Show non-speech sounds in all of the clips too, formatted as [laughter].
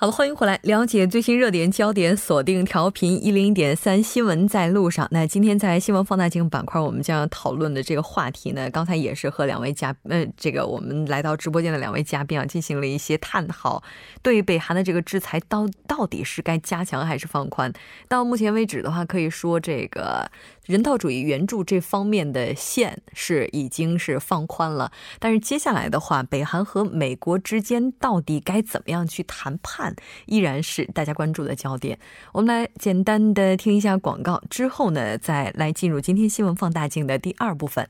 好的，欢迎回来，了解最新热点焦点，锁定调频一零点三新闻在路上。那今天在新闻放大镜板块，我们将要讨论的这个话题呢，刚才也是和两位嘉，呃，这个我们来到直播间的两位嘉宾啊，进行了一些探讨。对北韩的这个制裁，到到底是该加强还是放宽？到目前为止的话，可以说这个。人道主义援助这方面的线是已经是放宽了，但是接下来的话，北韩和美国之间到底该怎么样去谈判，依然是大家关注的焦点。我们来简单的听一下广告，之后呢，再来进入今天新闻放大镜的第二部分。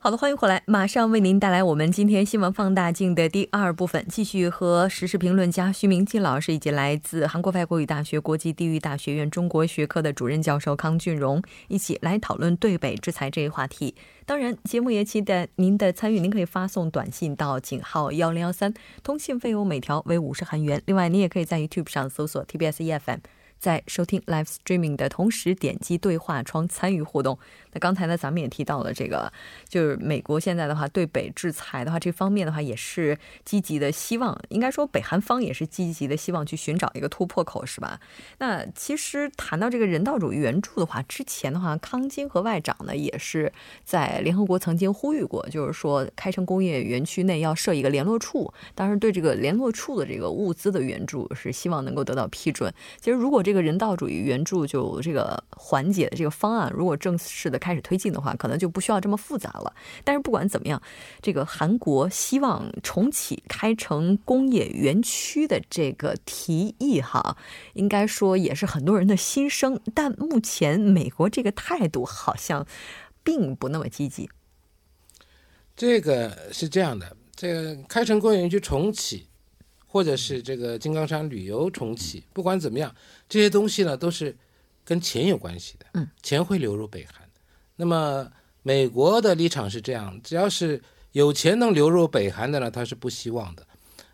好的，欢迎回来，马上为您带来我们今天新闻放大镜的第二部分，继续和时事评论家徐明基老师以及来自韩国外国语大学国际地域大学院中国学科的主任教授康俊荣一起来讨论对北制裁这一话题。当然，节目也期待您的参与，您可以发送短信到井号幺零幺三，通信费用每条为五十韩元。另外，您也可以在 YouTube 上搜索 TBS EFM。在收听 live streaming 的同时，点击对话窗参与互动。那刚才呢，咱们也提到了这个，就是美国现在的话对北制裁的话，这方面的话也是积极的，希望应该说北韩方也是积极的，希望去寻找一个突破口，是吧？那其实谈到这个人道主义援助的话，之前的话，康金和外长呢也是在联合国曾经呼吁过，就是说开城工业园区内要设一个联络处，当然对这个联络处的这个物资的援助是希望能够得到批准。其实如果这个人道主义援助就这个缓解的这个方案，如果正式的开始推进的话，可能就不需要这么复杂了。但是不管怎么样，这个韩国希望重启开城工业园区的这个提议，哈，应该说也是很多人的心声。但目前美国这个态度好像并不那么积极。这个是这样的，这个开城工业园区重启。或者是这个金刚山旅游重启，不管怎么样，这些东西呢都是跟钱有关系的。嗯，钱会流入北韩。那么美国的立场是这样：只要是有钱能流入北韩的呢，他是不希望的。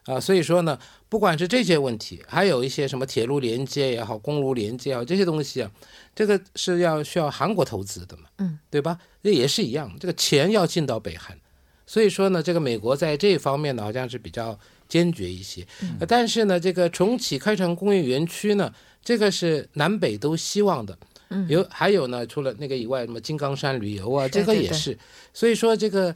啊，所以说呢，不管是这些问题，还有一些什么铁路连接也好，公路连接也好，这些东西啊，这个是要需要韩国投资的嘛？嗯，对吧？这也是一样，这个钱要进到北韩。所以说呢，这个美国在这方面呢，好像是比较。坚决一些，但是呢，这个重启开城工业园区呢，这个是南北都希望的。有还有呢，除了那个以外，什么金刚山旅游啊，这个也是。所以说这个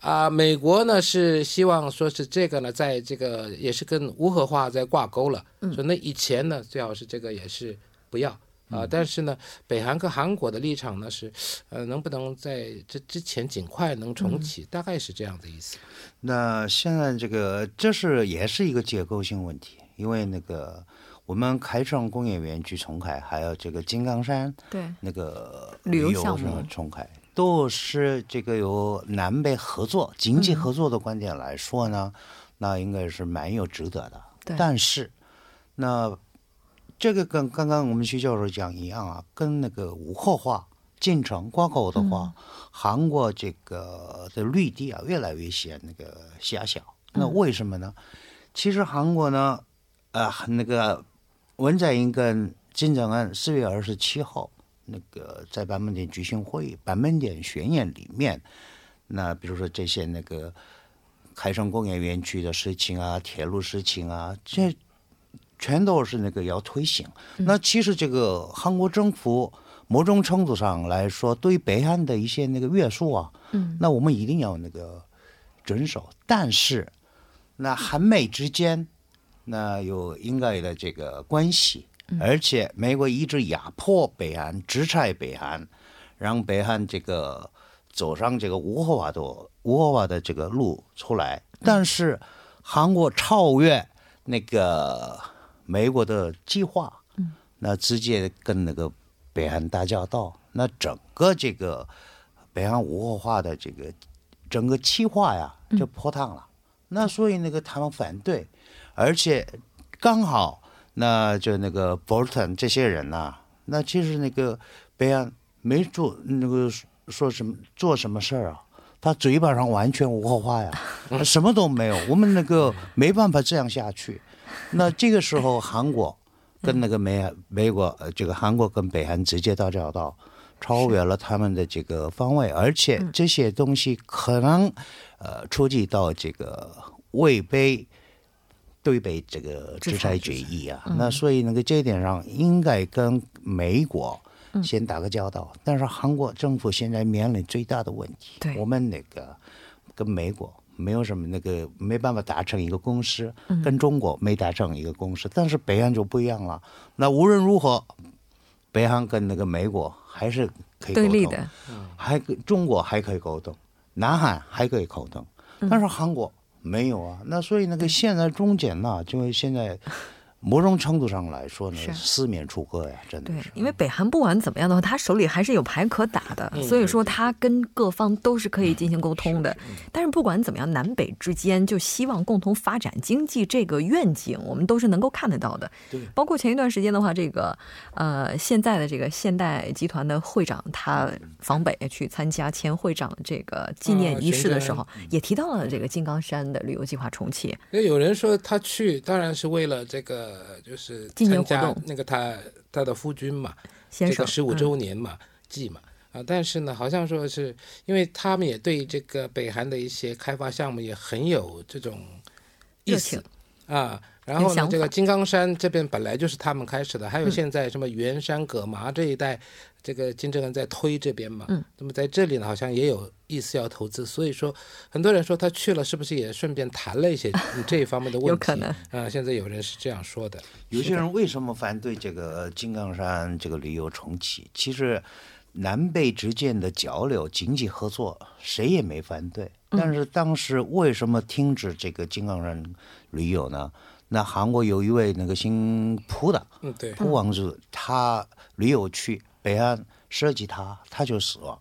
啊，美国呢是希望说是这个呢，在这个也是跟无核化在挂钩了。说那以前呢，最好是这个也是不要。啊，但是呢，北韩和韩国的立场呢是，呃，能不能在这之前尽快能重启，大概是这样的意思。那现在这个这是也是一个结构性问题，因为那个我们开创工业园区重开，还有这个金刚山对那个旅游项目重开，都是这个由南北合作、经济合作的观点来说呢，那应该是蛮有值得的。但是那。这个跟刚刚我们徐教授讲一样啊，跟那个无核化进程挂钩的话，韩国这个的绿地啊越来越显那个狭小。那为什么呢？其实韩国呢，呃，那个文在寅跟金正恩四月二十七号那个在板门店举行会议，板门店宣言里面，那比如说这些那个开城工业园区的事情啊，铁路事情啊，这。全都是那个要推行。那其实这个韩国政府某种程度上来说，对北韩的一些那个约束啊，嗯，那我们一定要那个遵守。但是，那韩美之间那有应该的这个关系，而且美国一直压迫北韩、制裁北韩，让北韩这个走上这个无核化的无核化的这个路出来。但是，韩国超越那个。美国的计划，嗯，那直接跟那个北韩打交道，那整个这个北韩无核化的这个整个计划呀就破汤了。那所以那个他们反对，而且刚好那就那个 Bolton 这些人呐，那其实那个北韩没做那个说什么做什么事儿啊，他嘴巴上完全无核化呀。什么都没有，我们那个没办法这样下去。[laughs] 那这个时候，韩国跟那个美美国，呃这个韩国跟北韩直接打交道，超越了他们的这个方位，而且这些东西可能呃触及到这个违背对北这个制裁决议啊。那所以那个这一点上应该跟美国先打个交道。但是韩国政府现在面临最大的问题，我们那个跟美国。没有什么那个没办法达成一个共识，跟中国没达成一个共识，但是北韩就不一样了。那无论如何，北韩跟那个美国还是可以沟通，还中国还可以沟通，南韩还可以沟通，但是韩国没有啊。那所以那个现在中间呢，就现在。某种程度上来说呢，四面楚歌呀，真的是。对，因为北韩不管怎么样的话，他手里还是有牌可打的，所以说他跟各方都是可以进行沟通的。但是不管怎么样，南北之间就希望共同发展经济这个愿景，我们都是能够看得到的。对，包括前一段时间的话，这个呃，现在的这个现代集团的会长他访北去参加前会长这个纪念仪式的时候，也提到了这个金刚山的旅游计划重启。那有人说他去当然是为了这个。呃，就是参加那个他他的夫君嘛，这个十五周年嘛祭嘛。啊，但是呢，好像说是因为他们也对这个北韩的一些开发项目也很有这种意思。啊。然后呢，这个金刚山这边本来就是他们开始的，还有现在什么元山、葛麻这一带，这个金正恩在推这边嘛。嗯。那么在这里呢，好像也有意思要投资，所以说很多人说他去了是不是也顺便谈了一些 [laughs] 这一方面的问题？有可能。啊，现在有人是这样说的。有些人为什么反对这个金刚山这个旅游重启？其实南北之间的交流、经济合作，谁也没反对。但是当时为什么停止这个金刚山旅游呢？那韩国有一位那个姓朴的，嗯，对，朴王子，他旅游去北韩设计他，他就死了。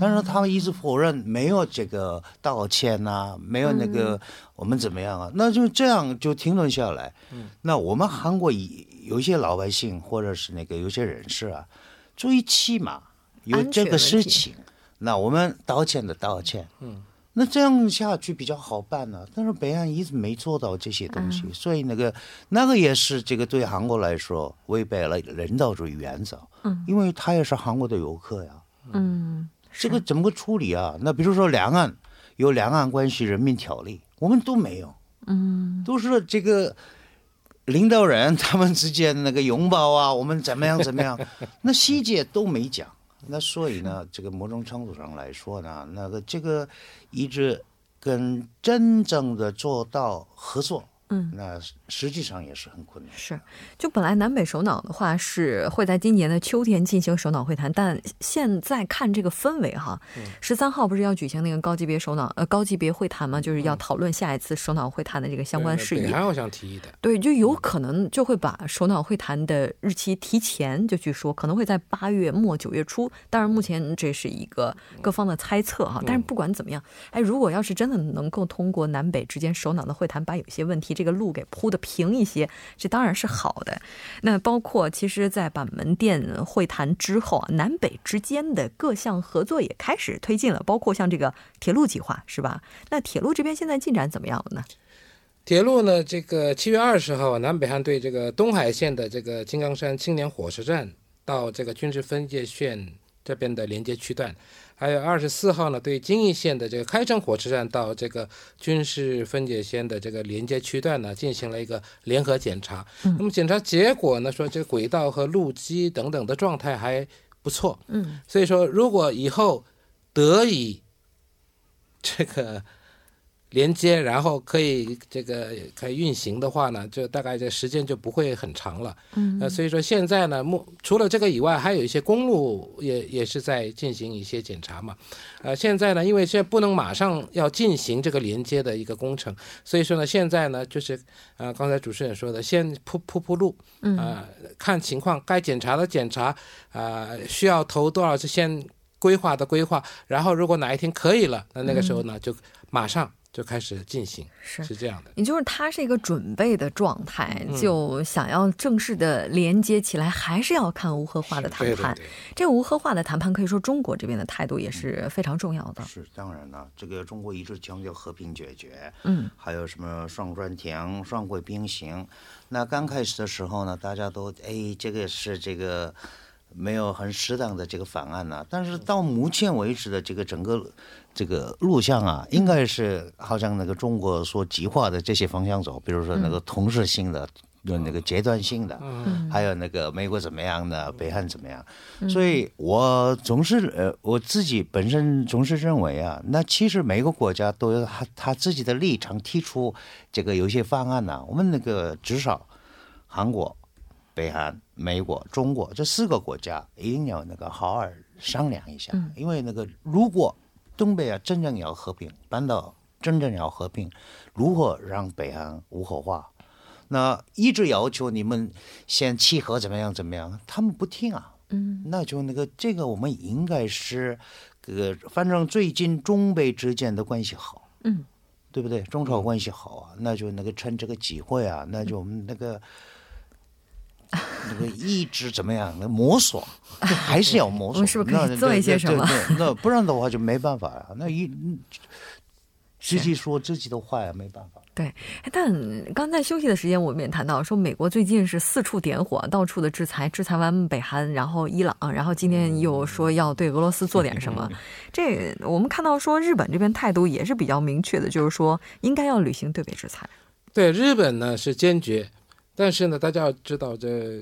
但是他们一直否认，没有这个道歉呐，没有那个我们怎么样啊？那就这样就停顿下来。嗯，那我们韩国有一些老百姓或者是那个有些人士啊，最起码有这个事情，那我们道歉的道歉。嗯。那这样下去比较好办呢，但是北岸一直没做到这些东西，所以那个那个也是这个对韩国来说违背了人道主义原则。嗯，因为他也是韩国的游客呀。嗯，这个怎么个处理啊？那比如说两岸有两岸关系人民条例，我们都没有。嗯，都是这个领导人他们之间那个拥抱啊，我们怎么样怎么样，[laughs] 那细节都没讲。那所以呢，这个某种程度上来说呢，那个这个一直跟真正的做到合作。嗯，那实际上也是很困难。是，就本来南北首脑的话是会在今年的秋天进行首脑会谈，但现在看这个氛围哈，十三号不是要举行那个高级别首脑呃高级别会谈吗？就是要讨论下一次首脑会谈的这个相关事宜。你还要想提议的，对，就有可能就会把首脑会谈的日期提前，就据说可能会在八月末九月初。当然，目前这是一个各方的猜测哈。但是不管怎么样，哎，如果要是真的能够通过南北之间首脑的会谈，把有些问题。这个路给铺的平一些，这当然是好的。那包括其实，在板门店会谈之后啊，南北之间的各项合作也开始推进了，包括像这个铁路计划，是吧？那铁路这边现在进展怎么样了呢？铁路呢，这个七月二十号，南北韩对这个东海线的这个金刚山青年火车站到这个军事分界线这边的连接区段。还有二十四号呢，对京义线的这个开城火车站到这个军事分界线的这个连接区段呢，进行了一个联合检查。那么检查结果呢，说这个轨道和路基等等的状态还不错。嗯，所以说如果以后得以这个。连接，然后可以这个可以运行的话呢，就大概这时间就不会很长了。嗯，呃，所以说现在呢，目除了这个以外，还有一些公路也也是在进行一些检查嘛。呃，现在呢，因为现在不能马上要进行这个连接的一个工程，所以说呢，现在呢，就是呃，刚才主持人说的，先铺铺铺路，啊，看情况，该检查的检查，啊，需要投多少就先规划的规划，然后如果哪一天可以了，那那个时候呢就。马上就开始进行，是是这样的。也就是它是一个准备的状态，就想要正式的连接起来，还是要看无核化的谈判。这个无核化的谈判，可以说中国这边的态度也是非常重要的。是当然了，这个中国一直强调和平解决，嗯，还有什么双专停、双轨并行。那刚开始的时候呢，大家都哎，这个是这个。没有很适当的这个方案呢，但是到目前为止的这个整个这个录像啊，应该是好像那个中国所计划的这些方向走，比如说那个同时性的、有那个阶段性的，还有那个美国怎么样的，北韩怎么样，所以我总是呃我自己本身总是认为啊，那其实每个国家都有他他自己的立场，提出这个有些方案呢，我们那个至少韩国。北韩、美国、中国这四个国家一定要那个好好商量一下，因为那个如果东北啊真正要和平，半岛真正要和平，如何让北韩无核化？那一直要求你们先契合怎么样怎么样，他们不听啊。嗯，那就那个这个我们应该是，呃，反正最近中北之间的关系好，嗯，对不对？中朝关系好啊，那就那个趁这个机会啊，那就我们那个。那个一直怎么样？那摸索，还是要摸索。是不是可以做一些什么？那不然的话就没办法呀。那一自己说自己的话呀，没办法。对，但刚在休息的时间，我们也谈到说，美国最近是四处点火，到处的制裁，制裁完北韩，然后伊朗，然后今天又说要对俄罗斯做点什么。[laughs] 这我们看到说，日本这边态度也是比较明确的，就是说应该要履行对北制裁。对，日本呢是坚决。但是呢，大家要知道，这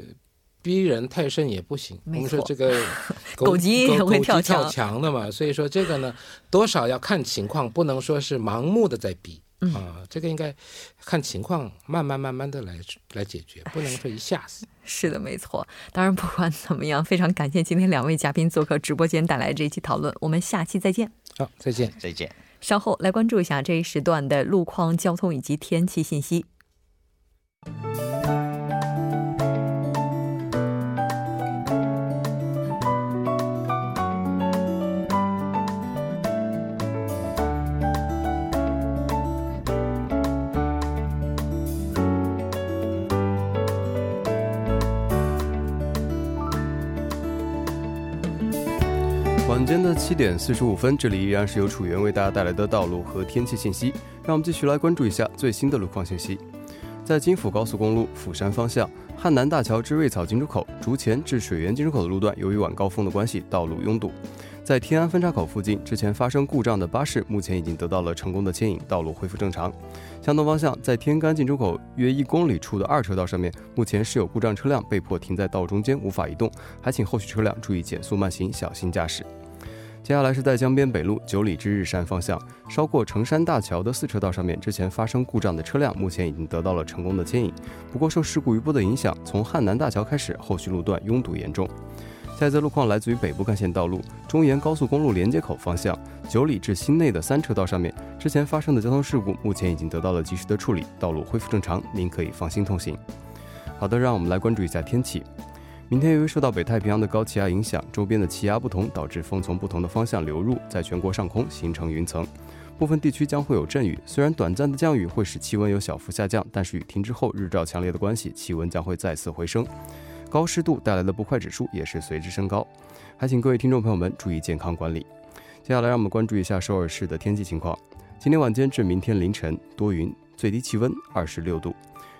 逼人太甚也不行。我们说这个 [laughs] 狗急也会跳墙的嘛，所以说这个呢，多少要看情况，不能说是盲目的在逼啊。这个应该看情况，慢慢慢慢的来来解决，不能说一下子。是的，没错。当然，不管怎么样，非常感谢今天两位嘉宾做客直播间带来这一期讨论。我们下期再见。好，再见，再见。稍后来关注一下这一时段的路况、交通以及天气信息。晚间的七点四十五分，这里依然是由楚源为大家带来的道路和天气信息。让我们继续来关注一下最新的路况信息。在京釜高速公路釜山方向汉南大桥至瑞草进出口、竹前至水源进出口的路段，由于晚高峰的关系，道路拥堵。在天安分岔口附近，之前发生故障的巴士目前已经得到了成功的牵引，道路恢复正常。相同方向，在天干进出口约一公里处的二车道上面，目前是有故障车辆被迫停在道中间，无法移动，还请后续车辆注意减速慢行，小心驾驶。接下来是在江边北路九里至日山方向，稍过城山大桥的四车道上面，之前发生故障的车辆目前已经得到了成功的牵引。不过受事故余波的影响，从汉南大桥开始，后续路段拥堵严重。下一则路况来自于北部干线道路中沿高速公路连接口方向九里至新内的三车道上面，之前发生的交通事故目前已经得到了及时的处理，道路恢复正常，您可以放心通行。好的，让我们来关注一下天气。明天由于受到北太平洋的高气压影响，周边的气压不同，导致风从不同的方向流入，在全国上空形成云层，部分地区将会有阵雨。虽然短暂的降雨会使气温有小幅下降，但是雨停之后日照强烈的关系，气温将会再次回升，高湿度带来的不快指数也是随之升高。还请各位听众朋友们注意健康管理。接下来让我们关注一下首尔市的天气情况。今天晚间至明天凌晨多云，最低气温二十六度；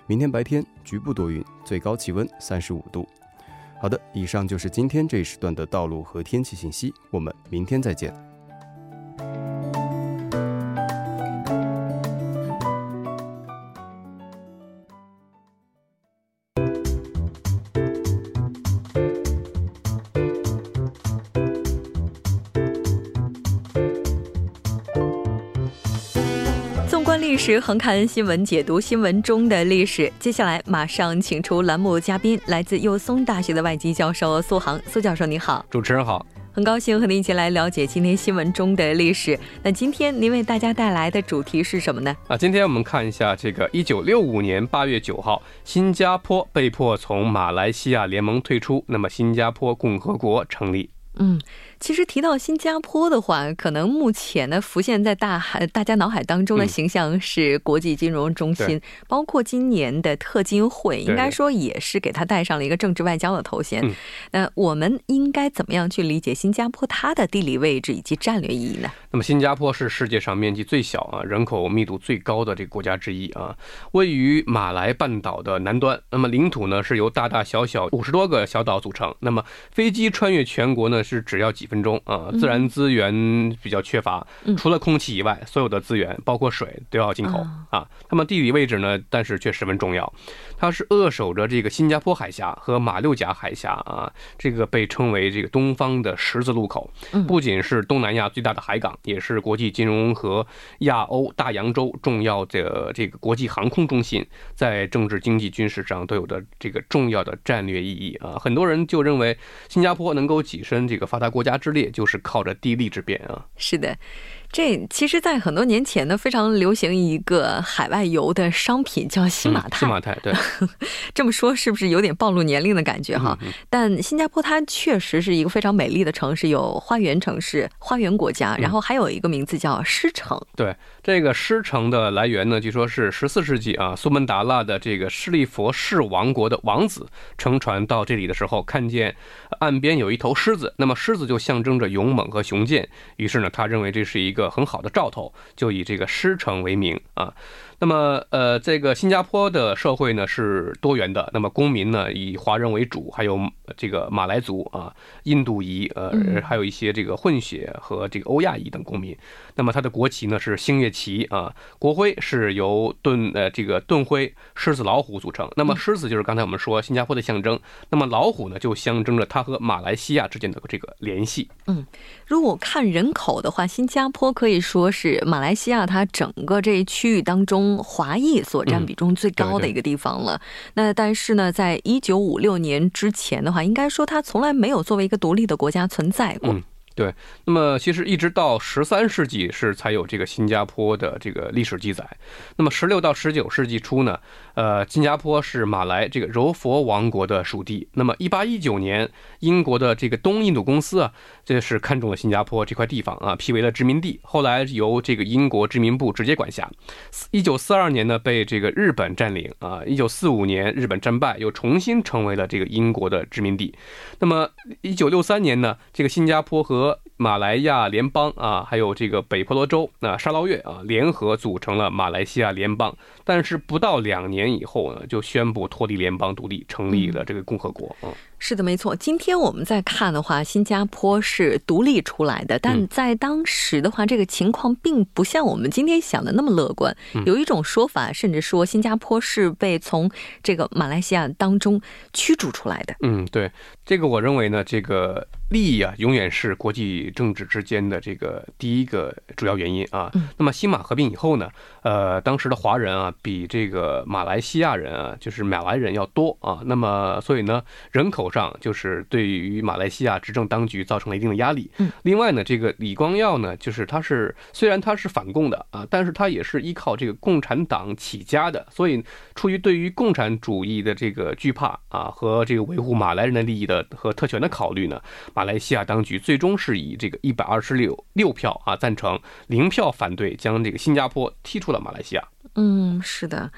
明天白天局部多云，最高气温三十五度。好的，以上就是今天这一时段的道路和天气信息，我们明天再见。是横看新闻，解读新闻中的历史。接下来马上请出栏目嘉宾，来自幼松大学的外籍教授苏杭。苏教授你好，主持人好，很高兴和您一起来了解今天新闻中的历史。那今天您为大家带来的主题是什么呢？啊，今天我们看一下这个一九六五年八月九号，新加坡被迫从马来西亚联盟退出，那么新加坡共和国成立。嗯，其实提到新加坡的话，可能目前呢浮现在大海大家脑海当中的形象是国际金融中心，包括今年的特金会，应该说也是给他戴上了一个政治外交的头衔。那我们应该怎么样去理解新加坡它的地理位置以及战略意义呢？那么新加坡是世界上面积最小啊，人口密度最高的这个国家之一啊，位于马来半岛的南端。那么领土呢是由大大小小五十多个小岛组成。那么飞机穿越全国呢是只要几分钟啊。自然资源比较缺乏，除了空气以外，所有的资源包括水都要进口啊。那么地理位置呢，但是却十分重要。它是扼守着这个新加坡海峡和马六甲海峡啊，这个被称为这个东方的十字路口，不仅是东南亚最大的海港，也是国际金融和亚欧大洋洲重要的这个国际航空中心，在政治、经济、军事上都有的这个重要的战略意义啊。很多人就认为新加坡能够跻身这个发达国家之列，就是靠着地利之便啊。是的。这其实，在很多年前呢，非常流行一个海外游的商品，叫新马泰。新马泰，对。[laughs] 这么说是不是有点暴露年龄的感觉哈？但新加坡它确实是一个非常美丽的城市，有花园城市、花园国家，然后还有一个名字叫狮城。对，这个狮城的来源呢，据说是十四世纪啊，苏门答腊的这个施利佛氏王国的王子乘船到这里的时候，看见岸边有一头狮子，那么狮子就象征着勇猛和雄健，于是呢，他认为这是一个。很好的兆头，就以这个师承为名啊。那么，呃，这个新加坡的社会呢是多元的。那么，公民呢以华人为主，还有这个马来族啊、印度裔，呃，还有一些这个混血和这个欧亚裔等公民。那么，它的国旗呢是星月旗啊，国徽是由盾呃这个盾徽狮子老虎组成。那么，狮子就是刚才我们说新加坡的象征，那么老虎呢就象征着它和马来西亚之间的这个联系。嗯，如果看人口的话，新加坡可以说是马来西亚它整个这一区域当中。华裔所占比中最高的一个地方了。那但是呢，在一九五六年之前的话，应该说它从来没有作为一个独立的国家存在过。对，那么其实一直到十三世纪是才有这个新加坡的这个历史记载。那么十六到十九世纪初呢，呃，新加坡是马来这个柔佛王国的属地。那么一八一九年，英国的这个东印度公司啊，这是看中了新加坡这块地方啊，批为了殖民地。后来由这个英国殖民部直接管辖。一九四二年呢，被这个日本占领啊。一九四五年日本战败，又重新成为了这个英国的殖民地。那么一九六三年呢，这个新加坡和马来亚联邦啊，还有这个北婆罗洲啊，沙捞越啊，联合组成了马来西亚联邦。但是不到两年以后呢，就宣布脱离联邦独立，成立了这个共和国。嗯，是的，没错。今天我们在看的话，新加坡是独立出来的，但在当时的话，这个情况并不像我们今天想的那么乐观。有一种说法，甚至说新加坡是被从这个马来西亚当中驱逐出来的。嗯，对，这个我认为呢，这个利益啊，永远是国际政治之间的这个第一个主要原因啊。那么新马合并以后呢，呃，当时的华人啊。比这个马来西亚人啊，就是马来人要多啊。那么，所以呢，人口上就是对于马来西亚执政当局造成了一定的压力。嗯。另外呢，这个李光耀呢，就是他是虽然他是反共的啊，但是他也是依靠这个共产党起家的。所以，出于对于共产主义的这个惧怕啊，和这个维护马来人的利益的和特权的考虑呢，马来西亚当局最终是以这个一百二十六六票啊赞成，零票反对，将这个新加坡踢出了马来西亚。嗯，是的。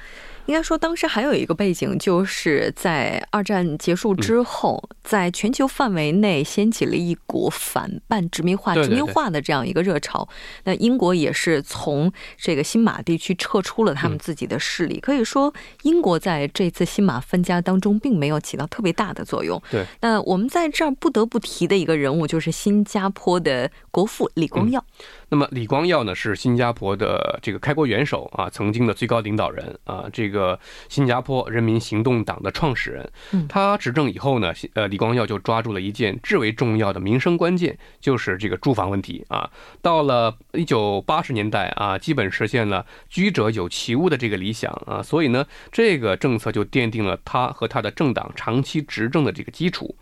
应该说，当时还有一个背景，就是在二战结束之后，在全球范围内掀起了一股反半殖民化、殖民化的这样一个热潮。那英国也是从这个新马地区撤出了他们自己的势力。可以说，英国在这次新马分家当中，并没有起到特别大的作用。对。那我们在这儿不得不提的一个人物，就是新加坡的国父李光耀。那么，李光耀呢，是新加坡的这个开国元首啊，曾经的最高领导人啊，这个。新加坡人民行动党的创始人，他执政以后呢，呃，李光耀就抓住了一件至为重要的民生关键，就是这个住房问题啊。到了一九八十年代啊，基本实现了居者有其屋的这个理想啊，所以呢，这个政策就奠定了他和他的政党长期执政的这个基础。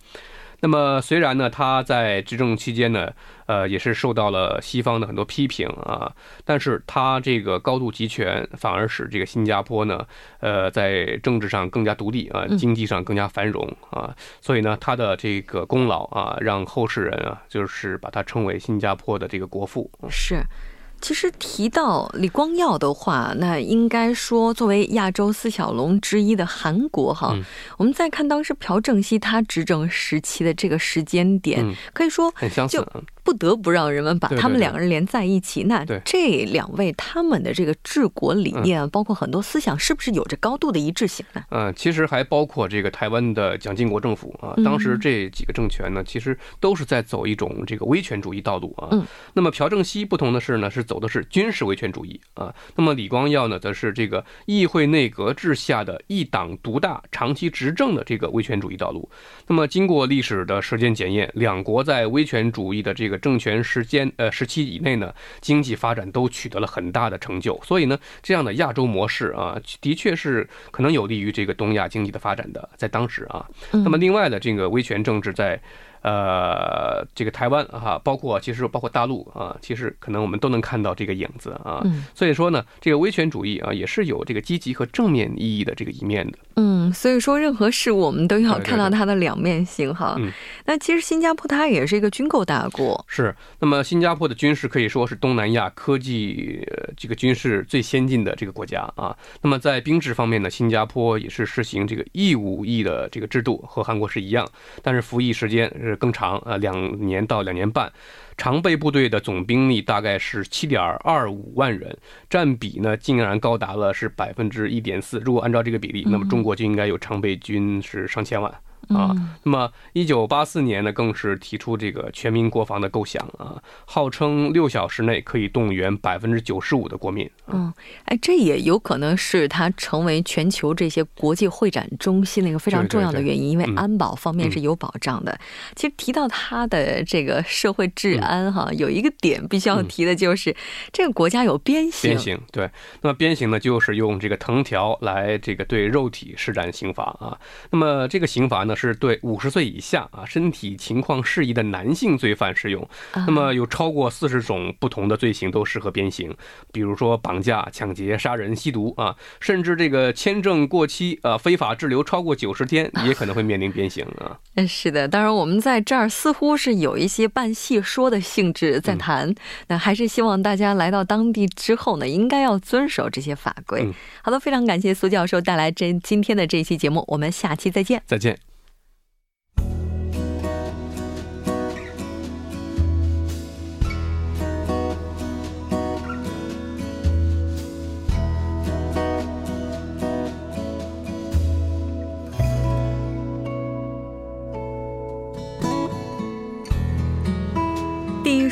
那么虽然呢，他在执政期间呢，呃，也是受到了西方的很多批评啊，但是他这个高度集权反而使这个新加坡呢，呃，在政治上更加独立啊，经济上更加繁荣啊，所以呢，他的这个功劳啊，让后世人啊，就是把他称为新加坡的这个国父。是。其实提到李光耀的话，那应该说作为亚洲四小龙之一的韩国哈，我们再看当时朴正熙他执政时期的这个时间点，可以说很相似。不得不让人们把他们两个人连在一起。那这两位他们的这个治国理念，包括很多思想，是不是有着高度的一致性呢？嗯，其实还包括这个台湾的蒋经国政府啊。当时这几个政权呢，其实都是在走一种这个威权主义道路啊。那么朴正熙不同的是呢，是走的是军事威权主义啊。那么李光耀呢，则是这个议会内阁制下的一党独大、长期执政的这个威权主义道路。那么经过历史的时间检验，两国在威权主义的这个政权时间呃时期以内呢，经济发展都取得了很大的成就，所以呢，这样的亚洲模式啊，的确是可能有利于这个东亚经济的发展的，在当时啊，那么另外的这个威权政治在。呃，这个台湾哈，包括其实包括大陆啊，其实可能我们都能看到这个影子啊。所以说呢，这个威权主义啊，也是有这个积极和正面意义的这个一面的。嗯，所以说任何事物我们都要看到它的两面性哈。嗯。那其实新加坡它也是一个军购大国。是。那么新加坡的军事可以说是东南亚科技这个军事最先进的这个国家啊。那么在兵制方面呢，新加坡也是实行这个义务役的这个制度，和韩国是一样，但是服役时间是。更长啊，两年到两年半，常备部队的总兵力大概是七点二五万人，占比呢竟然高达了是百分之一点四。如果按照这个比例，那么中国就应该有常备军是上千万。啊，那么一九八四年呢，更是提出这个全民国防的构想啊，号称六小时内可以动员百分之九十五的国民。嗯，哎，这也有可能是他成为全球这些国际会展中心的一个非常重要的原因，因为安保方面是有保障的。其实提到他的这个社会治安哈，有一个点必须要提的就是这个国家有鞭刑。鞭刑对，那么鞭刑呢，就是用这个藤条来这个对肉体施展刑罚啊。那么这个刑罚呢？是对五十岁以下啊身体情况适宜的男性罪犯适用。那么有超过四十种不同的罪行都适合鞭刑，比如说绑架、抢劫、杀人、吸毒啊，甚至这个签证过期啊、非法滞留超过九十天也可能会面临鞭刑啊。嗯，[laughs] 是的。当然，我们在这儿似乎是有一些半戏说的性质在谈，那还是希望大家来到当地之后呢，应该要遵守这些法规。好的，非常感谢苏教授带来这今天的这一期节目，我们下期再见。再见。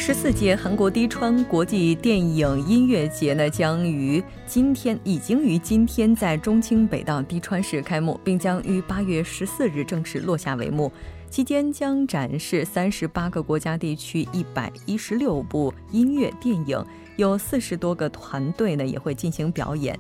十四届韩国低川国际电影音乐节呢，将于今天已经于今天在中清北道低川市开幕，并将于八月十四日正式落下帷幕。期间将展示三十八个国家地区一百一十六部音乐电影，有四十多个团队呢也会进行表演。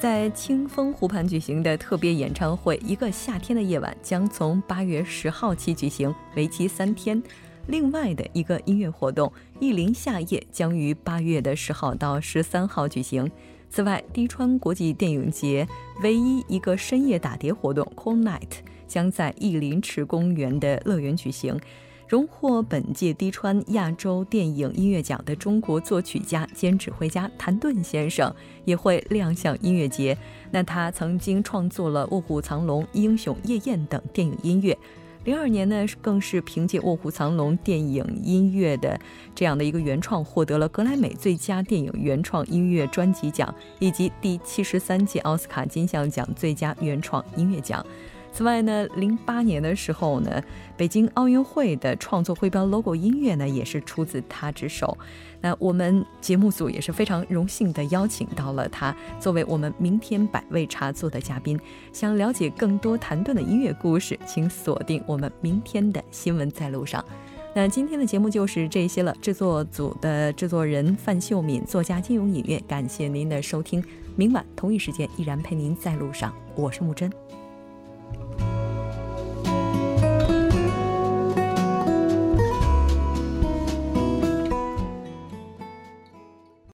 在清风湖畔举行的特别演唱会《一个夏天的夜晚》将从八月十号起举行，为期三天。另外的一个音乐活动“意林夏夜”将于八月的十号到十三号举行。此外，低川国际电影节唯一一个深夜打碟活动 “Cool Night” 将在意林池公园的乐园举行。荣获本届低川亚洲电影音乐奖的中国作曲家兼指挥家谭盾先生也会亮相音乐节。那他曾经创作了《卧虎藏龙》《英雄夜宴》等电影音乐。零二年呢，更是凭借《卧虎藏龙》电影音乐的这样的一个原创，获得了格莱美最佳电影原创音乐专辑奖，以及第七十三届奥斯卡金像奖最佳原创音乐奖。此外呢，零八年的时候呢，北京奥运会的创作徽标 logo 音乐呢，也是出自他之手。那我们节目组也是非常荣幸的邀请到了他，作为我们明天百味茶座的嘉宾。想了解更多谭盾的音乐故事，请锁定我们明天的新闻在路上。那今天的节目就是这些了。制作组的制作人范秀敏，作家金融影院，感谢您的收听。明晚同一时间依然陪您在路上，我是木真。